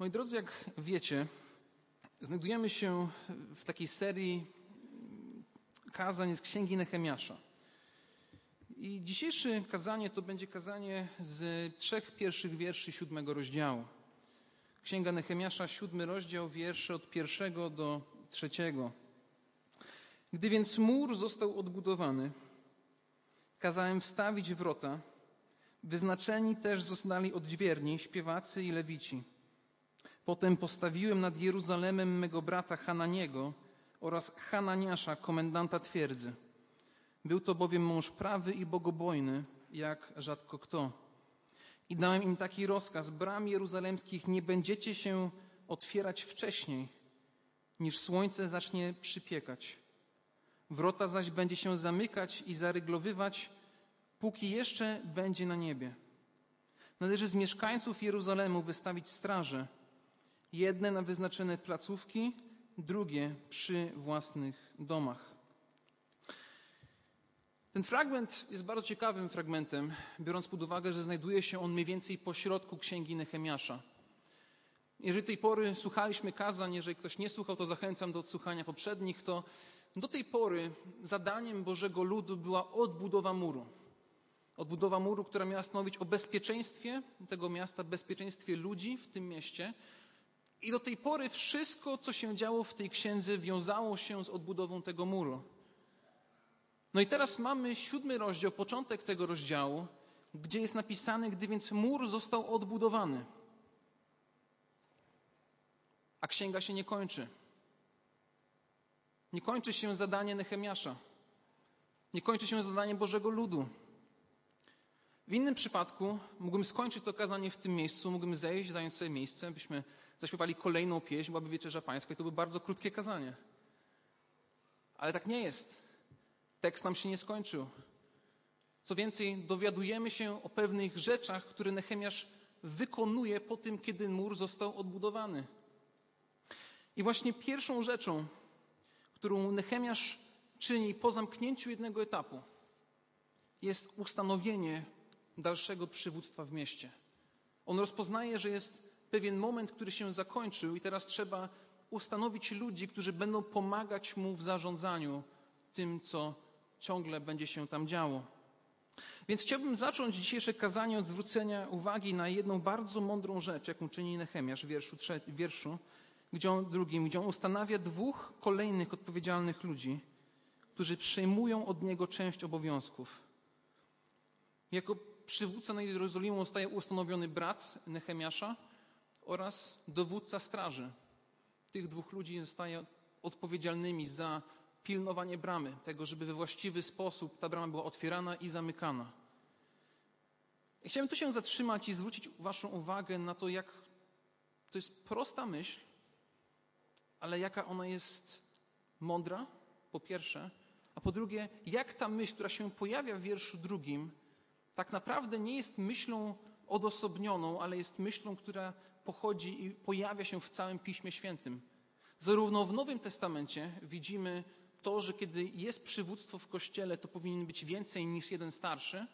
Moi drodzy, jak wiecie, znajdujemy się w takiej serii kazań z Księgi Nehemiasza. I dzisiejsze kazanie to będzie kazanie z trzech pierwszych wierszy siódmego rozdziału. Księga Nehemiasza, siódmy rozdział, wiersze od pierwszego do trzeciego. Gdy więc mur został odbudowany, kazałem wstawić wrota. Wyznaczeni też zostali odźwierni, śpiewacy i lewici. Potem postawiłem nad Jeruzalemem mego brata Hananiego oraz Hananiasza, komendanta twierdzy. Był to bowiem mąż prawy i bogobojny, jak rzadko kto. I dałem im taki rozkaz: bram jeruzalemskich nie będziecie się otwierać wcześniej, niż słońce zacznie przypiekać. Wrota zaś będzie się zamykać i zaryglowywać, póki jeszcze będzie na niebie. Należy z mieszkańców Jeruzalemu wystawić straże, jedne na wyznaczone placówki, drugie przy własnych domach. Ten fragment jest bardzo ciekawym fragmentem, biorąc pod uwagę, że znajduje się on mniej więcej po środku księgi Nehemiasza. Jeżeli tej pory słuchaliśmy kazań, jeżeli ktoś nie słuchał, to zachęcam do odsłuchania poprzednich, to do tej pory zadaniem Bożego Ludu była odbudowa muru. Odbudowa muru, która miała stanowić o bezpieczeństwie tego miasta, bezpieczeństwie ludzi w tym mieście. I do tej pory wszystko, co się działo w tej księdze, wiązało się z odbudową tego muru. No i teraz mamy siódmy rozdział, początek tego rozdziału, gdzie jest napisane, gdy więc mur został odbudowany. A księga się nie kończy. Nie kończy się zadanie Nehemiasza. Nie kończy się zadanie Bożego Ludu. W innym przypadku mógłbym skończyć to kazanie w tym miejscu, mógłbym zejść, zająć sobie miejsce, byśmy zaśpiewali kolejną pieśń, byłaby Wieczerza Pańska i to by bardzo krótkie kazanie. Ale tak nie jest. Tekst nam się nie skończył. Co więcej, dowiadujemy się o pewnych rzeczach, które Nehemiasz wykonuje po tym, kiedy mur został odbudowany. I właśnie pierwszą rzeczą, którą Nehemiasz czyni po zamknięciu jednego etapu, jest ustanowienie dalszego przywództwa w mieście. On rozpoznaje, że jest pewien moment, który się zakończył, i teraz trzeba ustanowić ludzi, którzy będą pomagać mu w zarządzaniu tym, co ciągle będzie się tam działo. Więc chciałbym zacząć dzisiejsze kazanie od zwrócenia uwagi na jedną bardzo mądrą rzecz, jaką czyni Nehemiasz w wierszu, w wierszu gdzie on, drugim, gdzie on ustanawia dwóch kolejnych odpowiedzialnych ludzi, którzy przejmują od niego część obowiązków. Jako przywódca nad Jerozolimą zostaje ustanowiony brat Nehemiasza oraz dowódca straży. Tych dwóch ludzi zostaje odpowiedzialnymi za pilnowanie bramy, tego, żeby we właściwy sposób ta brama była otwierana i zamykana. I chciałem tu się zatrzymać i zwrócić Waszą uwagę na to, jak to jest prosta myśl, ale jaka ona jest mądra, po pierwsze, a po drugie, jak ta myśl, która się pojawia w wierszu drugim, tak naprawdę nie jest myślą odosobnioną, ale jest myślą, która pochodzi i pojawia się w całym Piśmie Świętym. Zarówno w Nowym Testamencie widzimy to, że kiedy jest przywództwo w Kościele, to powinien być więcej niż jeden starszy.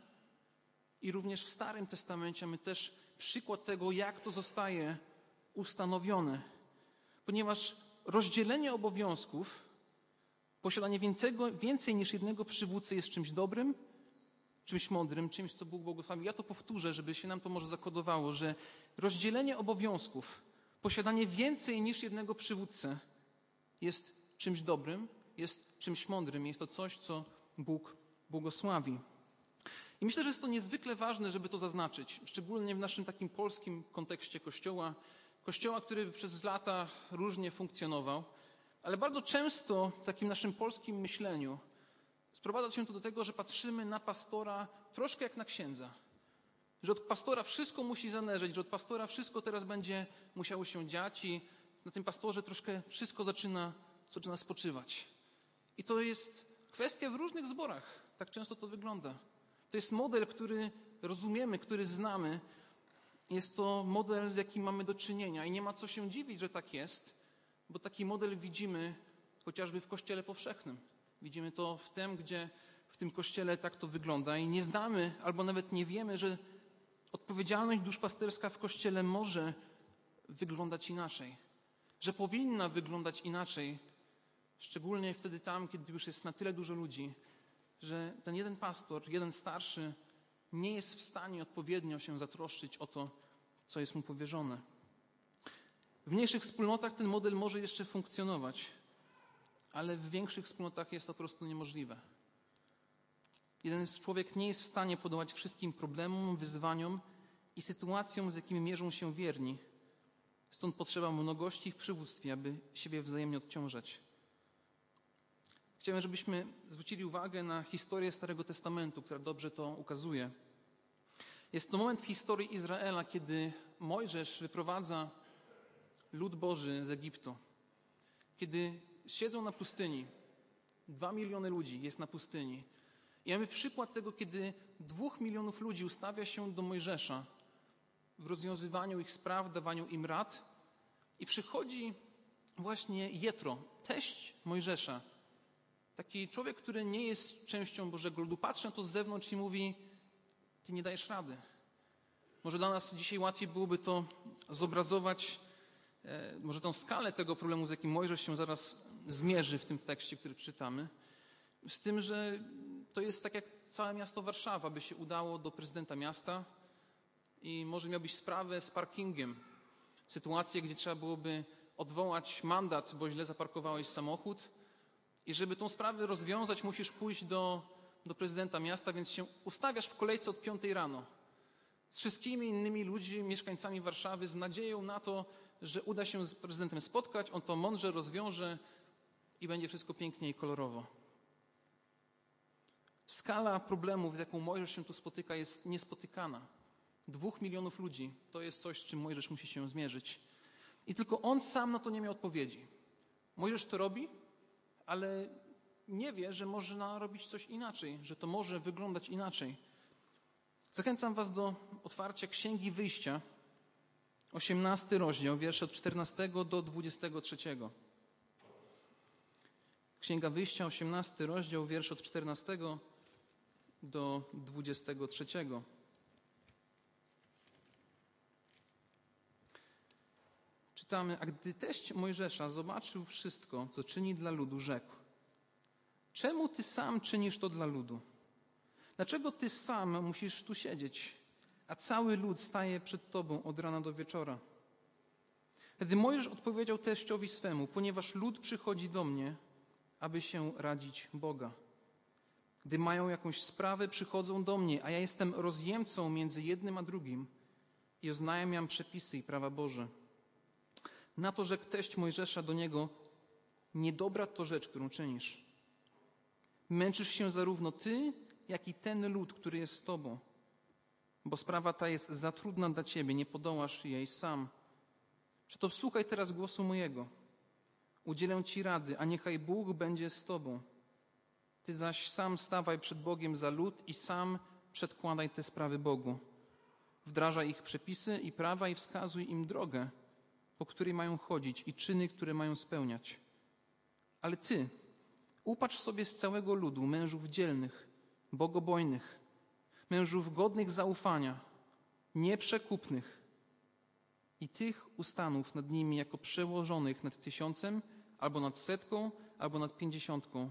I również w Starym Testamencie mamy też przykład tego, jak to zostaje ustanowione. Ponieważ rozdzielenie obowiązków, posiadanie więcej, więcej niż jednego przywódcy jest czymś dobrym, czymś mądrym, czymś, co Bóg błogosławił. Ja to powtórzę, żeby się nam to może zakodowało, że rozdzielenie obowiązków, posiadanie więcej niż jednego przywódcę jest czymś dobrym, jest czymś mądrym, jest to coś, co Bóg błogosławi. I myślę, że jest to niezwykle ważne, żeby to zaznaczyć, szczególnie w naszym takim polskim kontekście Kościoła, Kościoła, który przez lata różnie funkcjonował, ale bardzo często w takim naszym polskim myśleniu sprowadza się to do tego, że patrzymy na pastora troszkę jak na księdza. Że od pastora wszystko musi zależeć, że od pastora wszystko teraz będzie musiało się dziać i na tym pastorze troszkę wszystko zaczyna, zaczyna spoczywać. I to jest kwestia w różnych zborach. Tak często to wygląda. To jest model, który rozumiemy, który znamy, jest to model, z jakim mamy do czynienia i nie ma co się dziwić, że tak jest, bo taki model widzimy chociażby w Kościele powszechnym. Widzimy to w tym, gdzie w tym Kościele tak to wygląda i nie znamy albo nawet nie wiemy, że odpowiedzialność duszpasterska w Kościele może wyglądać inaczej. Że powinna wyglądać inaczej, szczególnie wtedy tam, kiedy już jest na tyle dużo ludzi, że ten jeden pastor, jeden starszy, nie jest w stanie odpowiednio się zatroszczyć o to, co jest mu powierzone. W mniejszych wspólnotach ten model może jeszcze funkcjonować, ale w większych wspólnotach jest to po prostu niemożliwe. Jeden człowiek nie jest w stanie podołać wszystkim problemom, wyzwaniom i sytuacjom, z jakimi mierzą się wierni. Stąd potrzeba mnogości w przywództwie, aby siebie wzajemnie odciążać. Chciałem, żebyśmy zwrócili uwagę na historię Starego Testamentu, która dobrze to ukazuje. Jest to moment w historii Izraela, kiedy Mojżesz wyprowadza lud Boży z Egiptu. Kiedy siedzą na pustyni, dwa miliony ludzi jest na pustyni. I mamy przykład tego, kiedy dwóch milionów ludzi ustawia się do Mojżesza w rozwiązywaniu ich spraw, dawaniu im rad. I przychodzi właśnie Jetro, teść Mojżesza. Taki człowiek, który nie jest częścią Bożego ludu. Patrzy na to z zewnątrz i mówi, ty nie dajesz rady. Może dla nas dzisiaj łatwiej byłoby to zobrazować, e, może tą skalę tego problemu, z jakim Mojżesz się zaraz zmierzy w tym tekście, który czytamy. Z tym, że to jest tak jak całe miasto Warszawa by się udało do prezydenta miasta i może miałbyś sprawę z parkingiem. Sytuację, gdzie trzeba byłoby odwołać mandat, bo źle zaparkowałeś samochód. I żeby tą sprawę rozwiązać, musisz pójść do, do prezydenta miasta, więc się ustawiasz w kolejce od piątej rano z wszystkimi innymi ludźmi, mieszkańcami Warszawy, z nadzieją na to, że uda się z prezydentem spotkać, on to mądrze rozwiąże i będzie wszystko pięknie i kolorowo. Skala problemów, z jaką Mojżesz się tu spotyka, jest niespotykana. Dwóch milionów ludzi to jest coś, z czym Mojżesz musi się zmierzyć. I tylko on sam na to nie miał odpowiedzi. Mojżesz to robi, ale nie wie, że można robić coś inaczej, że to może wyglądać inaczej. Zachęcam Was do otwarcia Księgi Wyjścia, 18 rozdział, wiersze od 14 do 23. Księga Wyjścia, 18 rozdział, wiersz od 14 do 23. Czytamy, a gdy teść Mojżesza zobaczył wszystko, co czyni dla ludu, rzekł: Czemu ty sam czynisz to dla ludu? Dlaczego ty sam musisz tu siedzieć, a cały lud staje przed tobą od rana do wieczora? Wtedy Mojżesz odpowiedział teściowi swemu, ponieważ lud przychodzi do mnie, aby się radzić Boga. Gdy mają jakąś sprawę, przychodzą do mnie, a ja jestem rozjemcą między jednym a drugim i oznajmiam przepisy i prawa Boże. Na to rzekł teść Mojżesza do niego, niedobra to rzecz, którą czynisz. Męczysz się zarówno ty, jak i ten lud, który jest z tobą. Bo sprawa ta jest za trudna dla ciebie, nie podołasz jej sam. Czy to słuchaj teraz głosu mojego. Udzielę ci rady, a niechaj Bóg będzie z tobą. Ty zaś sam stawaj przed Bogiem za lud i sam przedkładaj te sprawy Bogu. Wdrażaj ich przepisy i prawa i wskazuj im drogę, po której mają chodzić i czyny, które mają spełniać. Ale ty upatrz sobie z całego ludu mężów dzielnych, bogobojnych, mężów godnych zaufania, nieprzekupnych i tych ustanów nad nimi jako przełożonych nad tysiącem, albo nad setką, albo nad pięćdziesiątką,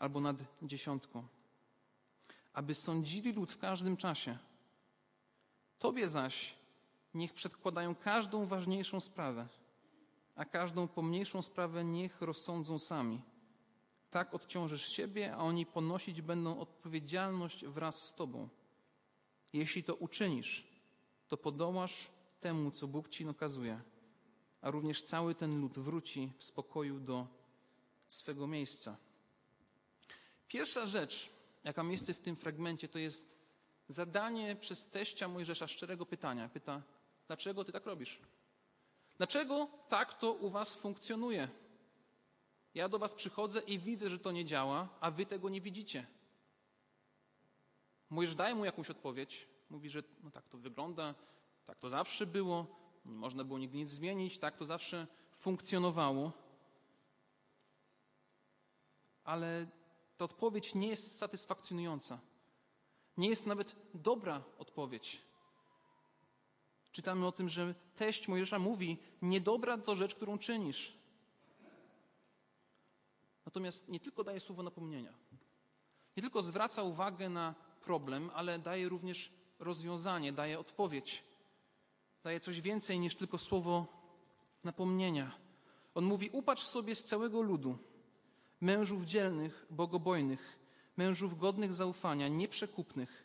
albo nad dziesiątką, aby sądzili lud w każdym czasie. Tobie zaś niech przedkładają każdą ważniejszą sprawę, a każdą pomniejszą sprawę niech rozsądzą sami. Tak odciążysz siebie, a oni ponosić będą odpowiedzialność wraz z Tobą. Jeśli to uczynisz, to podołasz temu, co Bóg Ci nakazuje, a również cały ten lud wróci w spokoju do swego miejsca. Pierwsza rzecz, jaka miejsce w tym fragmencie, to jest zadanie przez teścia Mojżesza szczerego pytania. Pyta, dlaczego Ty tak robisz? Dlaczego tak to u Was funkcjonuje? Ja do Was przychodzę i widzę, że to nie działa, a Wy tego nie widzicie. Mojżesz daje mu jakąś odpowiedź. Mówi, że no tak to wygląda, tak to zawsze było, nie można było nigdy nic zmienić, tak to zawsze funkcjonowało. Ale ta odpowiedź nie jest satysfakcjonująca. Nie jest nawet dobra odpowiedź. Czytamy o tym, że teść Mojżesza mówi: Niedobra to rzecz, którą czynisz. Natomiast nie tylko daje słowo napomnienia, nie tylko zwraca uwagę na problem, ale daje również rozwiązanie, daje odpowiedź. Daje coś więcej niż tylko słowo napomnienia. On mówi: Upatrz sobie z całego ludu, mężów dzielnych, bogobojnych, mężów godnych zaufania, nieprzekupnych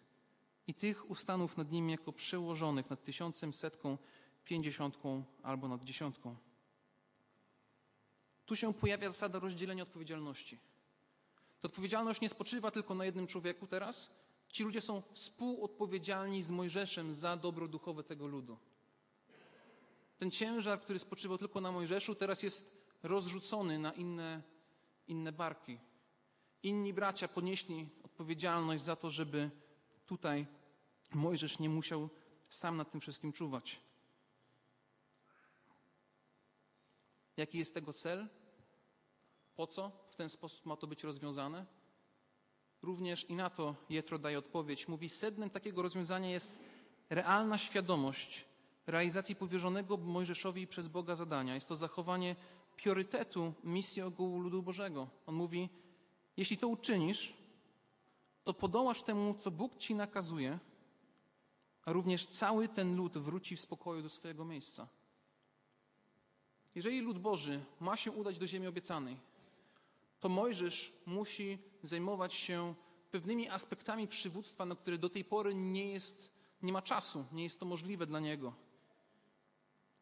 i tych ustanów nad nimi jako przełożonych nad tysiącem, setką, pięćdziesiątką albo nad dziesiątką. Tu się pojawia zasada rozdzielenia odpowiedzialności. Ta odpowiedzialność nie spoczywa tylko na jednym człowieku teraz. Ci ludzie są współodpowiedzialni z Mojżeszem za dobro duchowe tego ludu. Ten ciężar, który spoczywał tylko na Mojżeszu, teraz jest rozrzucony na inne, inne barki. Inni bracia ponieśli odpowiedzialność za to, żeby tutaj Mojżesz nie musiał sam nad tym wszystkim czuwać. Jaki jest tego cel? Po co w ten sposób ma to być rozwiązane? Również i na to Jetro daje odpowiedź. Mówi, sednem takiego rozwiązania jest realna świadomość realizacji powierzonego Mojżeszowi przez Boga zadania. Jest to zachowanie priorytetu misji ogółu ludu Bożego. On mówi, jeśli to uczynisz, to podołasz temu, co Bóg ci nakazuje, a również cały ten lud wróci w spokoju do swojego miejsca. Jeżeli lud Boży ma się udać do ziemi obiecanej, to Mojżesz musi zajmować się pewnymi aspektami przywództwa, na które do tej pory nie, jest, nie ma czasu, nie jest to możliwe dla niego.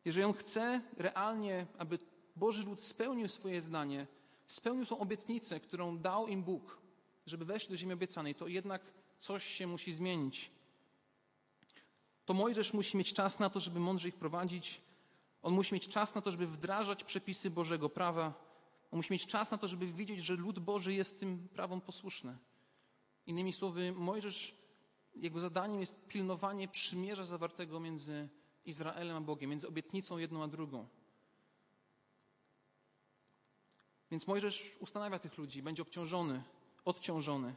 Jeżeli on chce realnie, aby Boży lud spełnił swoje zdanie, spełnił tą obietnicę, którą dał im Bóg, żeby wejść do ziemi obiecanej, to jednak coś się musi zmienić. To Mojżesz musi mieć czas na to, żeby mądrze ich prowadzić. On musi mieć czas na to, żeby wdrażać przepisy Bożego prawa. On musi mieć czas na to, żeby widzieć, że lud Boży jest tym prawom posłuszny. Innymi słowy, Mojżesz, jego zadaniem jest pilnowanie przymierza zawartego między Izraelem a Bogiem, między obietnicą jedną a drugą. Więc Mojżesz ustanawia tych ludzi, będzie obciążony, odciążony,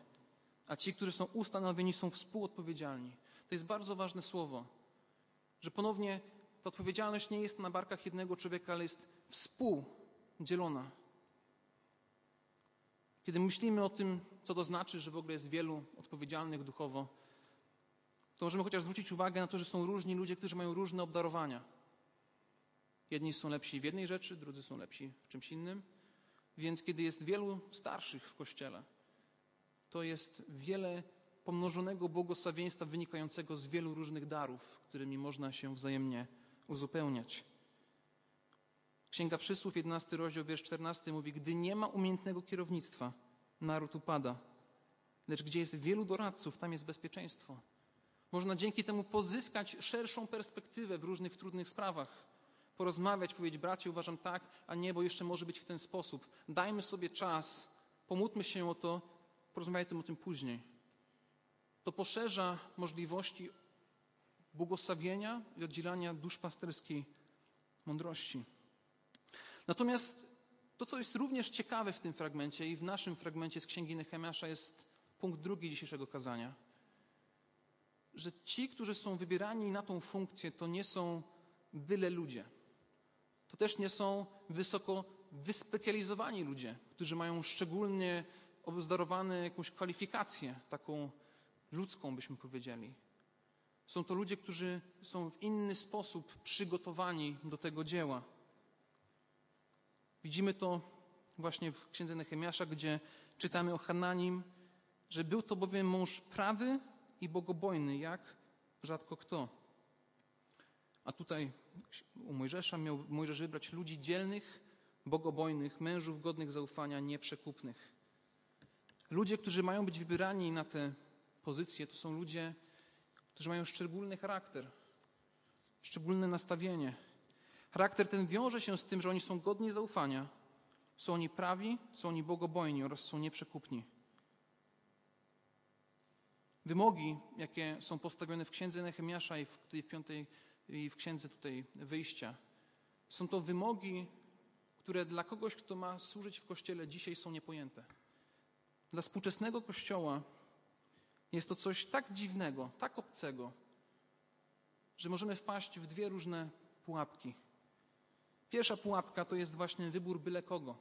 a ci, którzy są ustanowieni, są współodpowiedzialni. To jest bardzo ważne słowo, że ponownie ta odpowiedzialność nie jest na barkach jednego człowieka, ale jest współdzielona. Kiedy myślimy o tym, co to znaczy, że w ogóle jest wielu odpowiedzialnych duchowo, to możemy chociaż zwrócić uwagę na to, że są różni ludzie, którzy mają różne obdarowania. Jedni są lepsi w jednej rzeczy, drudzy są lepsi w czymś innym. Więc kiedy jest wielu starszych w kościele, to jest wiele pomnożonego błogosławieństwa wynikającego z wielu różnych darów, którymi można się wzajemnie uzupełniać. Księga Przysłów, 11 rozdział, wiersz 14 mówi, gdy nie ma umiejętnego kierownictwa, naród upada. Lecz gdzie jest wielu doradców, tam jest bezpieczeństwo. Można dzięki temu pozyskać szerszą perspektywę w różnych trudnych sprawach. Porozmawiać, powiedzieć, bracie, uważam tak, a nie, bo jeszcze może być w ten sposób. Dajmy sobie czas, pomódlmy się o to, porozmawiajmy o tym później. To poszerza możliwości błogosławienia i oddzielania dusz pasterskiej mądrości. Natomiast to, co jest również ciekawe w tym fragmencie i w naszym fragmencie z Księgi Nehemiasza jest punkt drugi dzisiejszego kazania – że ci, którzy są wybierani na tą funkcję, to nie są byle ludzie. To też nie są wysoko wyspecjalizowani ludzie, którzy mają szczególnie obdarowane jakąś kwalifikację, taką ludzką byśmy powiedzieli. Są to ludzie, którzy są w inny sposób przygotowani do tego dzieła. Widzimy to właśnie w księdze Nehemiasza, gdzie czytamy o Hananim, że był to bowiem mąż prawy i bogobojny, jak rzadko kto. A tutaj u Mojżesza miał Mojżesz wybrać ludzi dzielnych, bogobojnych, mężów godnych zaufania, nieprzekupnych. Ludzie, którzy mają być wybierani na te pozycje, to są ludzie, którzy mają szczególny charakter, szczególne nastawienie. Charakter ten wiąże się z tym, że oni są godni zaufania, są oni prawi, są oni bogobojni oraz są nieprzekupni. Wymogi, jakie są postawione w księdze Nehemiasza i w, w, piątej, i w księdze tutaj wyjścia, są to wymogi, które dla kogoś, kto ma służyć w kościele dzisiaj są niepojęte. Dla współczesnego kościoła jest to coś tak dziwnego, tak obcego, że możemy wpaść w dwie różne pułapki. Pierwsza pułapka to jest właśnie wybór byle kogo.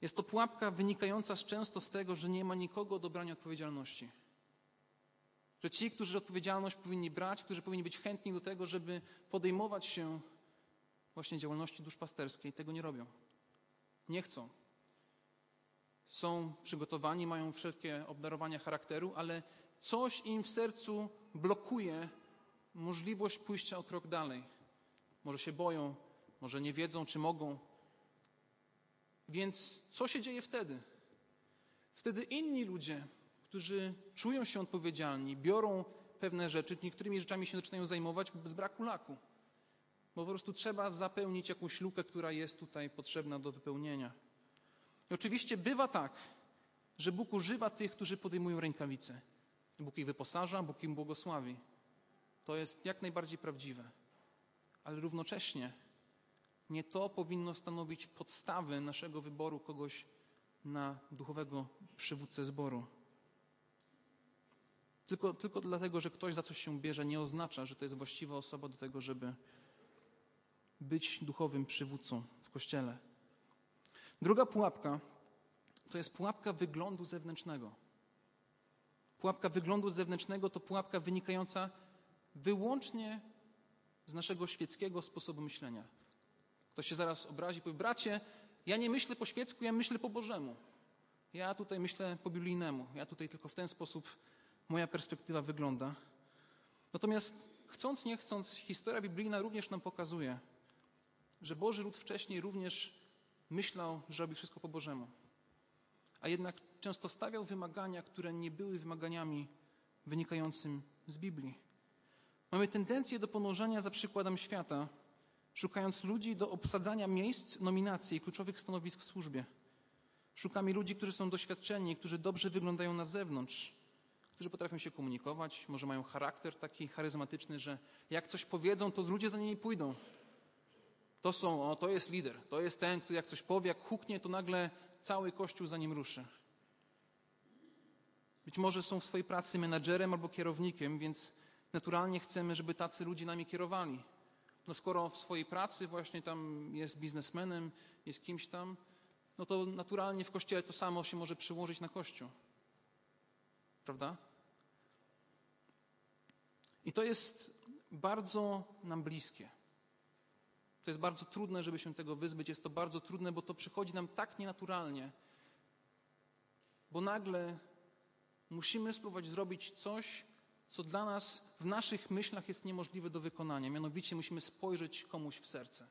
Jest to pułapka wynikająca często z tego, że nie ma nikogo do brania odpowiedzialności. Że ci, którzy odpowiedzialność powinni brać, którzy powinni być chętni do tego, żeby podejmować się właśnie działalności duszpasterskiej, tego nie robią. Nie chcą. Są przygotowani, mają wszelkie obdarowania charakteru, ale coś im w sercu blokuje możliwość pójścia o krok dalej. Może się boją, może nie wiedzą, czy mogą. Więc co się dzieje wtedy? Wtedy inni ludzie, którzy czują się odpowiedzialni, biorą pewne rzeczy, niektórymi rzeczami się zaczynają zajmować z braku laku. Bo po prostu trzeba zapełnić jakąś lukę, która jest tutaj potrzebna do wypełnienia. I oczywiście bywa tak, że Bóg używa tych, którzy podejmują rękawice. Bóg ich wyposaża, Bóg im błogosławi. To jest jak najbardziej prawdziwe. Ale równocześnie nie to powinno stanowić podstawy naszego wyboru kogoś na duchowego przywódcę zboru. Tylko, tylko dlatego, że ktoś za coś się bierze, nie oznacza, że to jest właściwa osoba do tego, żeby być duchowym przywódcą w kościele. Druga pułapka to jest pułapka wyglądu zewnętrznego. Pułapka wyglądu zewnętrznego to pułapka wynikająca wyłącznie z naszego świeckiego sposobu myślenia. Ktoś się zaraz obrazi powie, bracie, ja nie myślę po świecku, ja myślę po Bożemu. Ja tutaj myślę po biblijnemu. Ja tutaj tylko w ten sposób moja perspektywa wygląda. Natomiast chcąc, nie chcąc, historia biblijna również nam pokazuje, że Boży lud wcześniej również myślał, że robi wszystko po Bożemu. A jednak często stawiał wymagania, które nie były wymaganiami wynikającymi z Biblii. Mamy tendencję do ponurzenia za przykładem świata, szukając ludzi do obsadzania miejsc, nominacji i kluczowych stanowisk w służbie. Szukamy ludzi, którzy są doświadczeni, którzy dobrze wyglądają na zewnątrz, którzy potrafią się komunikować, może mają charakter taki charyzmatyczny, że jak coś powiedzą, to ludzie za nimi pójdą. To są, o, to jest lider, to jest ten, który jak coś powie, jak huknie, to nagle cały kościół za nim ruszy. Być może są w swojej pracy menadżerem albo kierownikiem, więc naturalnie chcemy, żeby tacy ludzie nami kierowali. No skoro w swojej pracy właśnie tam jest biznesmenem, jest kimś tam, no to naturalnie w kościele to samo się może przyłożyć na kościół. Prawda? I to jest bardzo nam bliskie. To jest bardzo trudne, żeby się tego wyzbyć. Jest to bardzo trudne, bo to przychodzi nam tak nienaturalnie. Bo nagle musimy spróbować zrobić coś, co dla nas w naszych myślach jest niemożliwe do wykonania. Mianowicie musimy spojrzeć komuś w serce.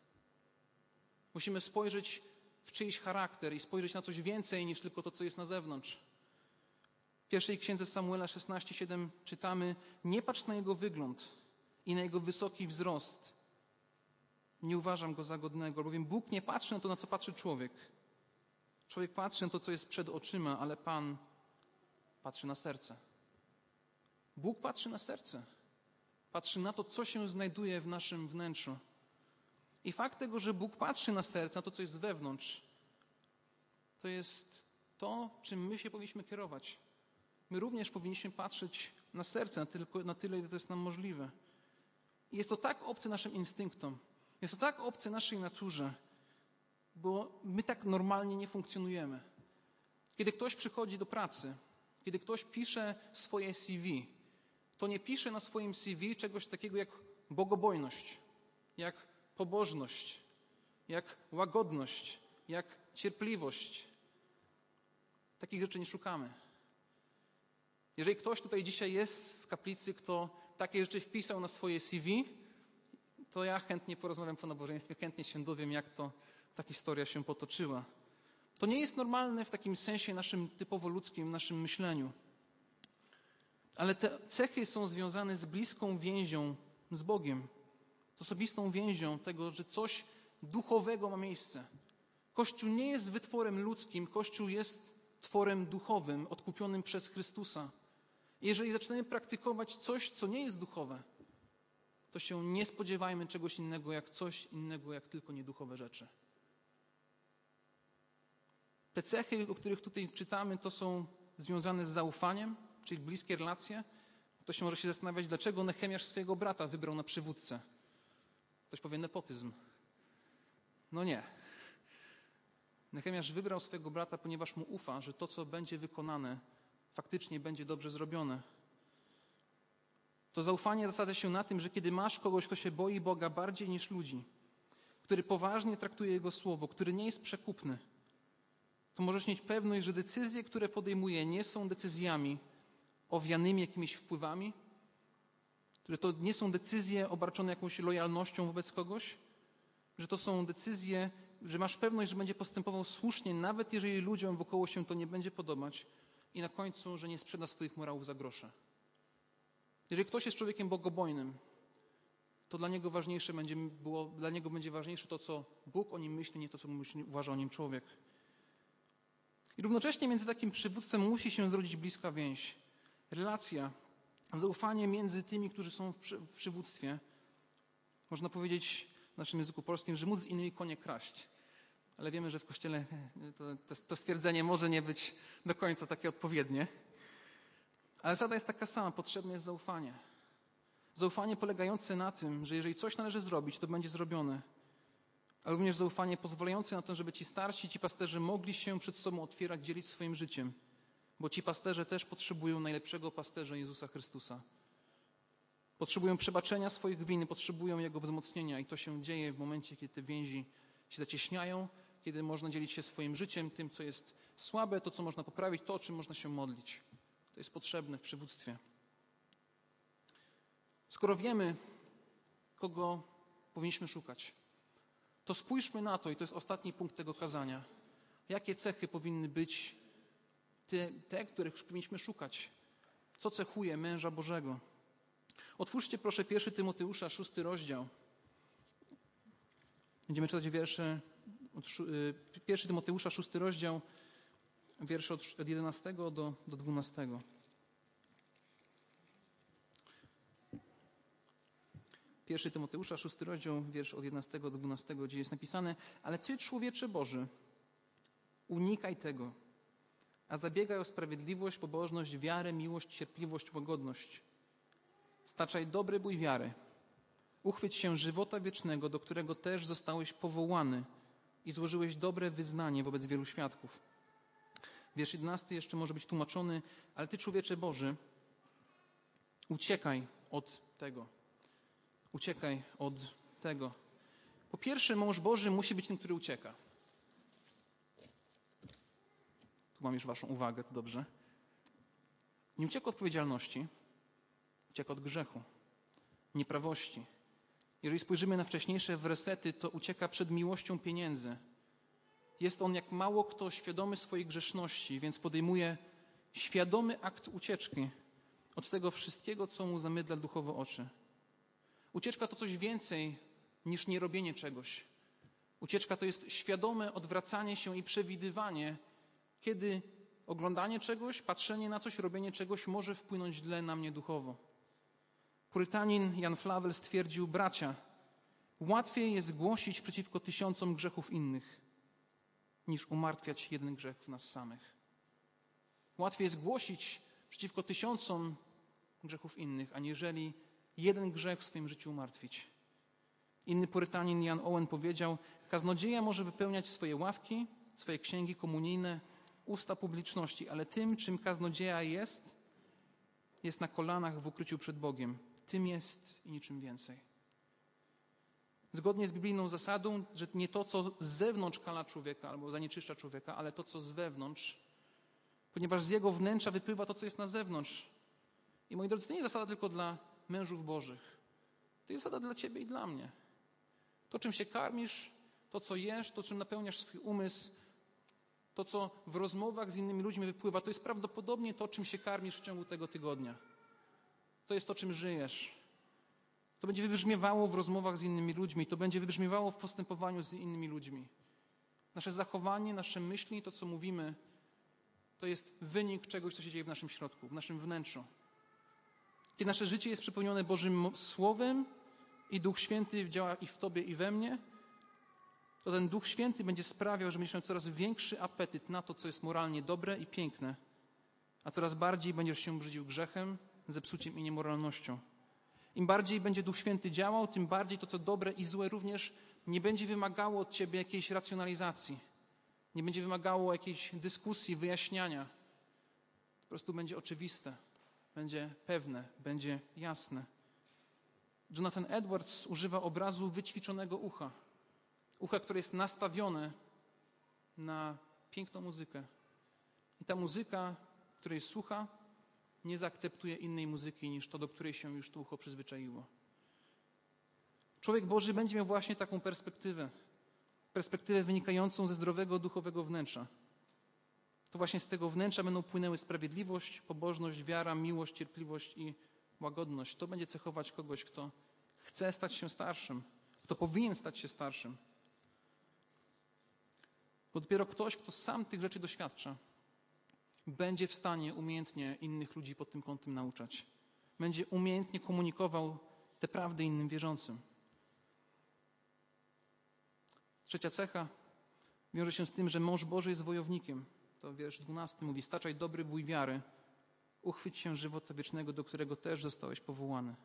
Musimy spojrzeć w czyjś charakter i spojrzeć na coś więcej niż tylko to, co jest na zewnątrz. W pierwszej księdze Samuela 16:7 czytamy: Nie patrz na jego wygląd i na jego wysoki wzrost. Nie uważam go za godnego, bowiem Bóg nie patrzy na to, na co patrzy człowiek. Człowiek patrzy na to, co jest przed oczyma, ale Pan patrzy na serce. Bóg patrzy na serce. Patrzy na to, co się znajduje w naszym wnętrzu. I fakt tego, że Bóg patrzy na serce, na to, co jest wewnątrz, to jest to, czym my się powinniśmy kierować. My również powinniśmy patrzeć na serce, na tyle, na tyle ile to jest nam możliwe. Jest to tak obce naszym instynktom, jest to tak obce naszej naturze, bo my tak normalnie nie funkcjonujemy. Kiedy ktoś przychodzi do pracy, kiedy ktoś pisze swoje CV, to nie pisze na swoim CV czegoś takiego jak bogobojność, jak pobożność, jak łagodność, jak cierpliwość. Takich rzeczy nie szukamy. Jeżeli ktoś tutaj dzisiaj jest w kaplicy, kto takie rzeczy wpisał na swoje CV, to ja chętnie porozmawiam po nabożeństwie, chętnie się dowiem, jak to ta historia się potoczyła. To nie jest normalne w takim sensie naszym typowo ludzkim, naszym myśleniu. Ale te cechy są związane z bliską więzią z Bogiem, z osobistą więzią tego, że coś duchowego ma miejsce. Kościół nie jest wytworem ludzkim, Kościół jest tworem duchowym, odkupionym przez Chrystusa. Jeżeli zaczynamy praktykować coś, co nie jest duchowe, to się nie spodziewajmy czegoś innego, jak coś innego, jak tylko nieduchowe rzeczy. Te cechy, o których tutaj czytamy, to są związane z zaufaniem, czyli bliskie relacje. Ktoś może się zastanawiać, dlaczego Nehemiasz swojego brata wybrał na przywódcę. Ktoś powie nepotyzm. No nie. Nehemiasz wybrał swojego brata, ponieważ mu ufa, że to, co będzie wykonane, faktycznie będzie dobrze zrobione. To zaufanie zasadza się na tym, że kiedy masz kogoś, kto się boi Boga bardziej niż ludzi, który poważnie traktuje Jego słowo, który nie jest przekupny, to możesz mieć pewność, że decyzje, które podejmuje, nie są decyzjami owianymi jakimiś wpływami, które to nie są decyzje obarczone jakąś lojalnością wobec kogoś, że to są decyzje, że masz pewność, że będzie postępował słusznie, nawet jeżeli ludziom wokoło się to nie będzie podobać i na końcu, że nie sprzeda swoich morałów za grosze. Jeżeli ktoś jest człowiekiem bogobojnym, to dla niego ważniejsze będzie było, dla niego będzie ważniejsze to, co Bóg o nim myśli, nie to, co myśli, uważa o nim człowiek. I równocześnie między takim przywództwem musi się zrodzić bliska więź. Relacja, zaufanie między tymi, którzy są w, w przywództwie. Można powiedzieć w naszym języku polskim, że móc z innymi konie kraść. Ale wiemy, że w Kościele to, to, to stwierdzenie może nie być do końca takie odpowiednie. Ale zasada jest taka sama, potrzebne jest zaufanie. Zaufanie polegające na tym, że jeżeli coś należy zrobić, to będzie zrobione. Ale również zaufanie pozwalające na to, żeby ci starsi, ci pasterze mogli się przed sobą otwierać, dzielić swoim życiem. Bo ci pasterze też potrzebują najlepszego pasterza Jezusa Chrystusa. Potrzebują przebaczenia swoich win, potrzebują Jego wzmocnienia i to się dzieje w momencie, kiedy te więzi się zacieśniają, kiedy można dzielić się swoim życiem, tym, co jest słabe, to, co można poprawić, to, o czym można się modlić. To jest potrzebne w przywództwie. Skoro wiemy, kogo powinniśmy szukać, to spójrzmy na to, i to jest ostatni punkt tego kazania. Jakie cechy powinny być te, te których powinniśmy szukać? Co cechuje męża Bożego? Otwórzcie proszę pierwszy Tymoteusza, szósty rozdział. Będziemy czytać wiersze, y, pierwszy Tymoteusza, szósty rozdział, wiersze od 11 do, do 12. Pierwszy Tymoteusza, szósty rozdział, wiersz od 11 do 12, gdzie jest napisane Ale Ty, człowiecze Boży, unikaj tego, a zabiegaj o sprawiedliwość, pobożność, wiarę, miłość, cierpliwość, łagodność. Staczaj dobry bój wiary. Uchwyć się żywota wiecznego, do którego też zostałeś powołany i złożyłeś dobre wyznanie wobec wielu świadków. Wiersz 11 jeszcze może być tłumaczony, ale Ty, człowiecze Boży, uciekaj od tego. Uciekaj od tego. Po pierwsze, mąż Boży musi być tym, który ucieka. Tu mam już Waszą uwagę, to dobrze. Nie ucieka od odpowiedzialności, ucieka od grzechu, nieprawości. Jeżeli spojrzymy na wcześniejsze wersety, to ucieka przed miłością pieniędzy. Jest on jak mało kto świadomy swojej grzeszności, więc podejmuje świadomy akt ucieczki od tego wszystkiego, co mu zamydla duchowo oczy. Ucieczka to coś więcej niż nierobienie czegoś. Ucieczka to jest świadome odwracanie się i przewidywanie, kiedy oglądanie czegoś, patrzenie na coś, robienie czegoś może wpłynąć źle na mnie duchowo. Purytanin Jan Flavel stwierdził, bracia, łatwiej jest głosić przeciwko tysiącom grzechów innych, niż umartwiać jeden grzech w nas samych. Łatwiej jest głosić przeciwko tysiącom grzechów innych, aniżeli jeden grzech w swoim życiu umartwić. Inny purytanin Jan Owen powiedział: Kaznodzieja może wypełniać swoje ławki, swoje księgi komunijne, usta publiczności, ale tym, czym kaznodzieja jest, jest na kolanach w ukryciu przed Bogiem. Tym jest i niczym więcej. Zgodnie z biblijną zasadą, że nie to, co z zewnątrz kala człowieka albo zanieczyszcza człowieka, ale to, co z wewnątrz, ponieważ z jego wnętrza wypływa to, co jest na zewnątrz. I moi drodzy, to nie jest zasada tylko dla mężów bożych. To jest zasada dla ciebie i dla mnie. To, czym się karmisz, to, co jesz, to, czym napełniasz swój umysł, to, co w rozmowach z innymi ludźmi wypływa, to jest prawdopodobnie to, czym się karmisz w ciągu tego tygodnia. To jest to, czym żyjesz. To będzie wybrzmiewało w rozmowach z innymi ludźmi, to będzie wybrzmiewało w postępowaniu z innymi ludźmi. Nasze zachowanie, nasze myśli, to, co mówimy, to jest wynik czegoś, co się dzieje w naszym środku, w naszym wnętrzu. Kiedy nasze życie jest przepełnione Bożym Słowem i Duch Święty działa i w Tobie, i we mnie, to ten Duch Święty będzie sprawiał, że będziesz miał coraz większy apetyt na to, co jest moralnie dobre i piękne, a coraz bardziej będziesz się brzydził grzechem, zepsuciem i niemoralnością. Im bardziej będzie Duch Święty działał, tym bardziej to, co dobre i złe, również nie będzie wymagało od ciebie jakiejś racjonalizacji. Nie będzie wymagało jakiejś dyskusji, wyjaśniania. Po prostu będzie oczywiste, będzie pewne, będzie jasne. Jonathan Edwards używa obrazu wyćwiczonego ucha. Ucha, które jest nastawione na piękną muzykę. I ta muzyka, której słucha, nie zaakceptuje innej muzyki niż to, do której się już to ucho przyzwyczaiło. Człowiek Boży będzie miał właśnie taką perspektywę. Perspektywę wynikającą ze zdrowego duchowego wnętrza. To właśnie z tego wnętrza będą płynęły sprawiedliwość, pobożność, wiara, miłość, cierpliwość i łagodność. To będzie cechować kogoś, kto chce stać się starszym, kto powinien stać się starszym. Bo dopiero ktoś, kto sam tych rzeczy doświadcza, będzie w stanie umiejętnie innych ludzi pod tym kątem nauczać. Będzie umiejętnie komunikował te prawdy innym wierzącym. Trzecia cecha wiąże się z tym, że mąż Boży jest wojownikiem. To wiersz 12 mówi: Staczaj dobry bój wiary, uchwyć się żywota wiecznego, do którego też zostałeś powołany.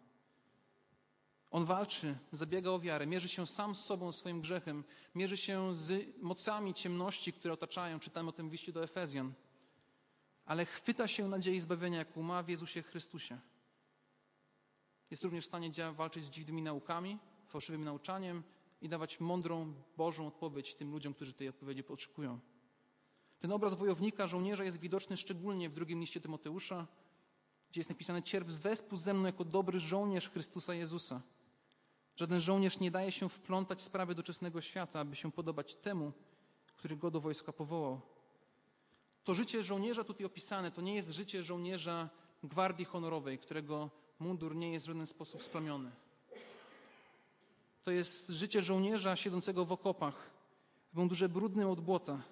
On walczy, zabiega o wiarę, mierzy się sam z sobą, swoim grzechem, mierzy się z mocami ciemności, które otaczają. Czytamy o tym w liście do Efezjan. Ale chwyta się nadziei zbawienia, jaką ma w Jezusie Chrystusie. Jest również w stanie walczyć z dziwnymi naukami, fałszywym nauczaniem i dawać mądrą, Bożą odpowiedź tym ludziom, którzy tej odpowiedzi potrzebują. Ten obraz wojownika, żołnierza jest widoczny szczególnie w drugim liście Tymoteusza, gdzie jest napisane: Cierp wespół ze mną jako dobry żołnierz Chrystusa Jezusa. Żaden żołnierz nie daje się wplątać w sprawy doczesnego świata, aby się podobać temu, który go do wojska powołał. To życie żołnierza tutaj opisane to nie jest życie żołnierza gwardii honorowej, którego mundur nie jest w żaden sposób splamiony. To jest życie żołnierza siedzącego w okopach, w mundurze brudnym od błota,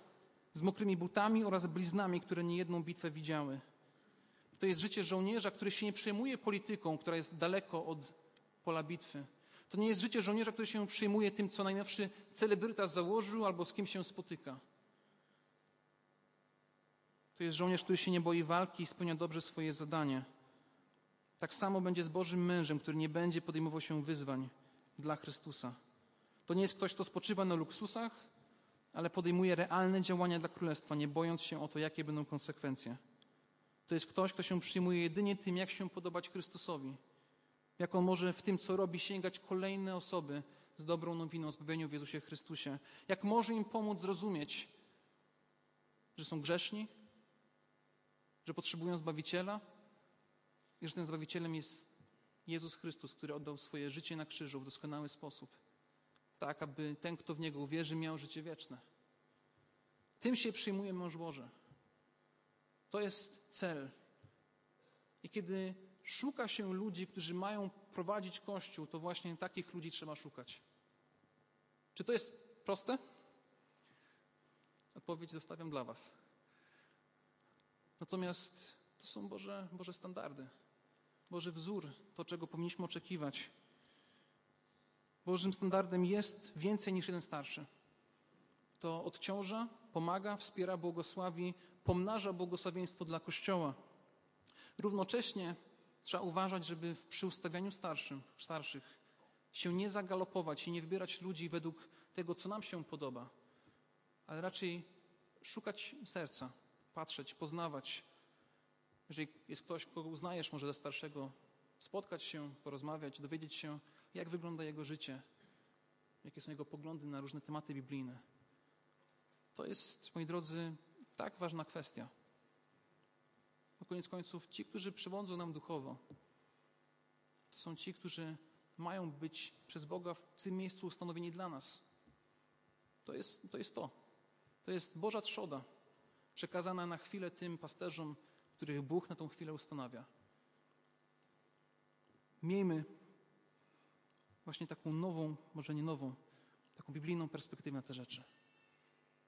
z mokrymi butami oraz bliznami, które niejedną bitwę widziały. To jest życie żołnierza, który się nie przejmuje polityką, która jest daleko od pola bitwy. To nie jest życie żołnierza, który się przejmuje tym, co najnowszy celebryta założył albo z kim się spotyka. To jest żołnierz, który się nie boi walki i spełnia dobrze swoje zadanie. Tak samo będzie z Bożym mężem, który nie będzie podejmował się wyzwań dla Chrystusa. To nie jest ktoś, kto spoczywa na luksusach, ale podejmuje realne działania dla Królestwa, nie bojąc się o to, jakie będą konsekwencje. To jest ktoś, kto się przyjmuje jedynie tym, jak się podobać Chrystusowi. Jak on może w tym, co robi, sięgać kolejne osoby z dobrą nowiną o zbawieniu w Jezusie Chrystusie. Jak może im pomóc zrozumieć, że są grzeszni, że potrzebują Zbawiciela i że tym Zbawicielem jest Jezus Chrystus, który oddał swoje życie na krzyżu w doskonały sposób, tak aby ten, kto w Niego uwierzy, miał życie wieczne. Tym się przyjmuje mąż Boże. To jest cel. I kiedy szuka się ludzi, którzy mają prowadzić Kościół, to właśnie takich ludzi trzeba szukać. Czy to jest proste? Odpowiedź zostawiam dla Was. Natomiast to są Boże, Boże standardy, Boży wzór, to czego powinniśmy oczekiwać. Bożym standardem jest więcej niż jeden starszy. To odciąża, pomaga, wspiera, błogosławi, pomnaża błogosławieństwo dla Kościoła. Równocześnie trzeba uważać, żeby przy ustawianiu starszym, starszych się nie zagalopować i nie wybierać ludzi według tego, co nam się podoba, ale raczej szukać serca, patrzeć, poznawać. Jeżeli jest ktoś, kogo uznajesz może za starszego, spotkać się, porozmawiać, dowiedzieć się, jak wygląda jego życie, jakie są jego poglądy na różne tematy biblijne. To jest, moi drodzy, tak ważna kwestia. Na koniec końców, ci, którzy przywodzą nam duchowo, to są ci, którzy mają być przez Boga w tym miejscu ustanowieni dla nas. To jest to. Jest to. to jest Boża trzoda, przekazana na chwilę tym pasterzom, których Bóg na tą chwilę ustanawia. Miejmy właśnie taką nową, może nie nową, taką biblijną perspektywę na te rzeczy.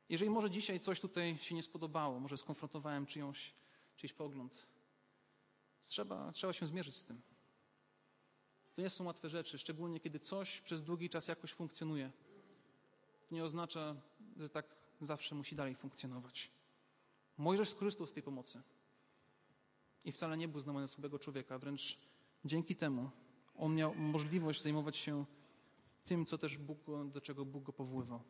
Jeżeli może dzisiaj coś tutaj się nie spodobało, może skonfrontowałem czyjąś, czyjś pogląd, trzeba, trzeba się zmierzyć z tym. To nie są łatwe rzeczy, szczególnie kiedy coś przez długi czas jakoś funkcjonuje. To nie oznacza, że tak zawsze musi dalej funkcjonować. Mojżesz skorzystał z tej pomocy. I wcale nie był znany słabego człowieka, wręcz dzięki temu on miał możliwość zajmować się tym, co też Bóg, do czego Bóg go powoływał.